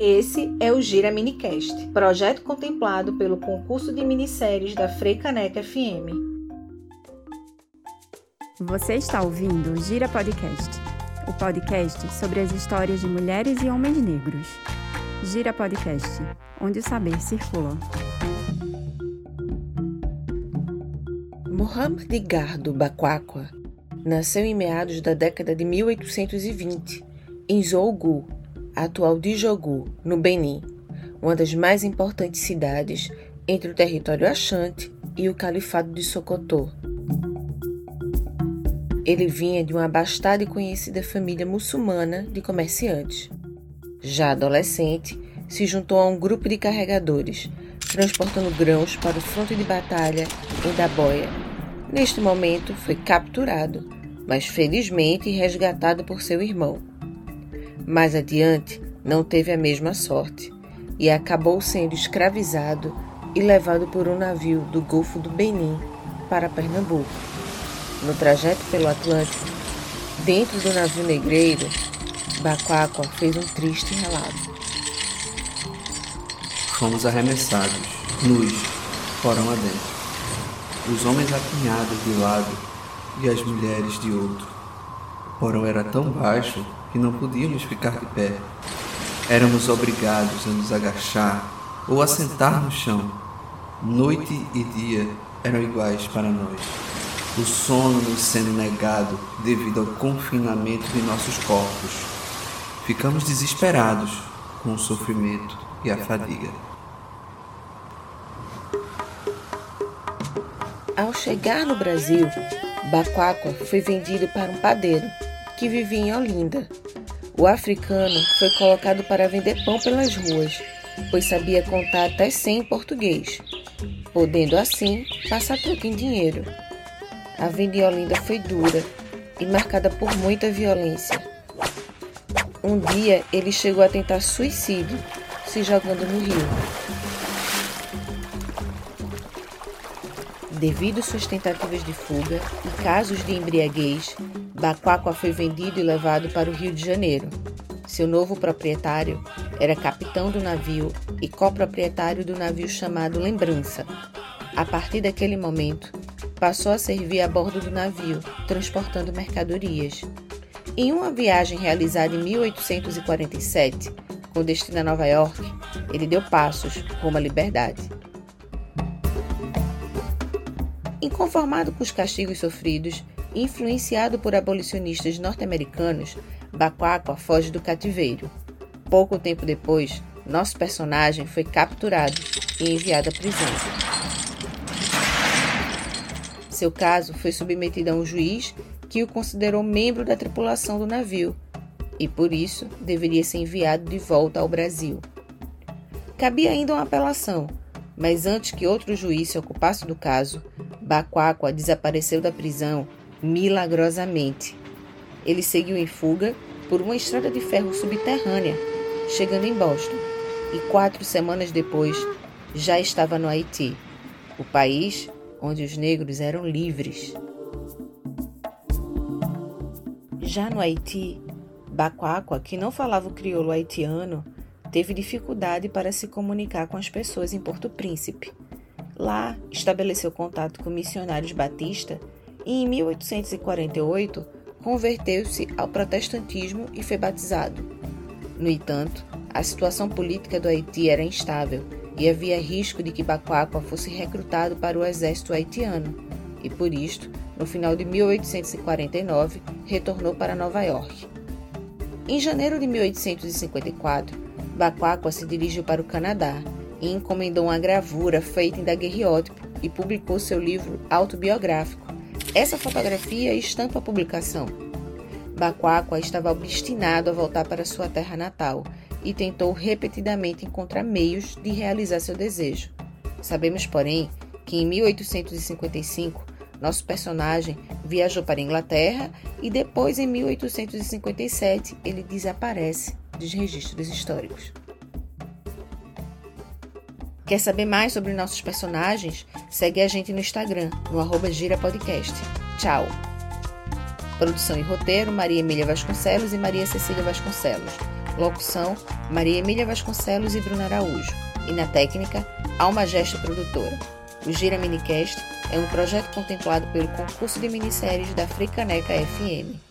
Esse é o Gira Minicast, projeto contemplado pelo concurso de minisséries da Freicaneca FM. Você está ouvindo o Gira Podcast, o podcast sobre as histórias de mulheres e homens negros. Gira Podcast, onde o saber circula. Mohamed Gardo Bakwakwa nasceu em meados da década de 1820 em Zougu, atual Djogu, no Benin, uma das mais importantes cidades entre o território Achante e o Califado de Sokoto. Ele vinha de uma abastada e conhecida família muçulmana de comerciantes. Já adolescente, se juntou a um grupo de carregadores, transportando grãos para o fronte de batalha em Daboia. Neste momento, foi capturado, mas felizmente resgatado por seu irmão. Mais adiante, não teve a mesma sorte e acabou sendo escravizado e levado por um navio do Golfo do Benin para Pernambuco. No trajeto pelo Atlântico, dentro do navio negreiro, Baquáqua fez um triste relato. Fomos arremessados, nus, porão adentro. Os homens apinhados de lado e as mulheres de outro. O porão era tão baixo que não podíamos ficar de pé. Éramos obrigados a nos agachar ou a sentar no chão. Noite e dia eram iguais para nós. O sono nos sendo negado devido ao confinamento de nossos corpos. Ficamos desesperados com o sofrimento e a fadiga. Ao chegar no Brasil, Baquáqua foi vendido para um padeiro que vivia em Olinda. O africano foi colocado para vender pão pelas ruas, pois sabia contar até 100 em português, podendo assim passar troco em dinheiro. A vida em Olinda foi dura e marcada por muita violência. Um dia ele chegou a tentar suicídio, se jogando no rio. Devido suas tentativas de fuga e casos de embriaguez, Baquáqua foi vendido e levado para o Rio de Janeiro. Seu novo proprietário era capitão do navio e coproprietário do navio chamado Lembrança. A partir daquele momento, passou a servir a bordo do navio, transportando mercadorias. Em uma viagem realizada em 1847, com destino a Nova York, ele deu passos rumo à liberdade. Inconformado com os castigos sofridos, influenciado por abolicionistas norte-americanos, Baquáqua foge do cativeiro. Pouco tempo depois, nosso personagem foi capturado e enviado à prisão. Seu caso foi submetido a um juiz que o considerou membro da tripulação do navio e, por isso, deveria ser enviado de volta ao Brasil. Cabia ainda uma apelação, mas antes que outro juiz se ocupasse do caso, Baquáqua desapareceu da prisão milagrosamente. Ele seguiu em fuga por uma estrada de ferro subterrânea, chegando em Boston, e quatro semanas depois já estava no Haiti, o país onde os negros eram livres. Já no Haiti, Baquáqua, que não falava o crioulo haitiano, teve dificuldade para se comunicar com as pessoas em Porto Príncipe. Lá, estabeleceu contato com missionários batista e, em 1848, converteu-se ao protestantismo e foi batizado. No entanto, a situação política do Haiti era instável e havia risco de que Baquáqua fosse recrutado para o exército haitiano, e por isto, no final de 1849, retornou para Nova York. Em janeiro de 1854, Baquáqua se dirigiu para o Canadá e encomendou uma gravura feita em daguerreótipo e publicou seu livro autobiográfico. Essa fotografia estampa a publicação. Baquáqua estava obstinado a voltar para sua terra natal e tentou repetidamente encontrar meios de realizar seu desejo. Sabemos, porém, que em 1855 nosso personagem viajou para a Inglaterra e depois, em 1857, ele desaparece dos registros históricos. Quer saber mais sobre nossos personagens? Segue a gente no Instagram, no arroba Gira Podcast. Tchau! Produção e roteiro: Maria Emília Vasconcelos e Maria Cecília Vasconcelos. Locução: Maria Emília Vasconcelos e Bruna Araújo. E na técnica, Alma Gesto Produtora. O Gira Minicast é um projeto contemplado pelo concurso de minisséries da Fricaneca FM.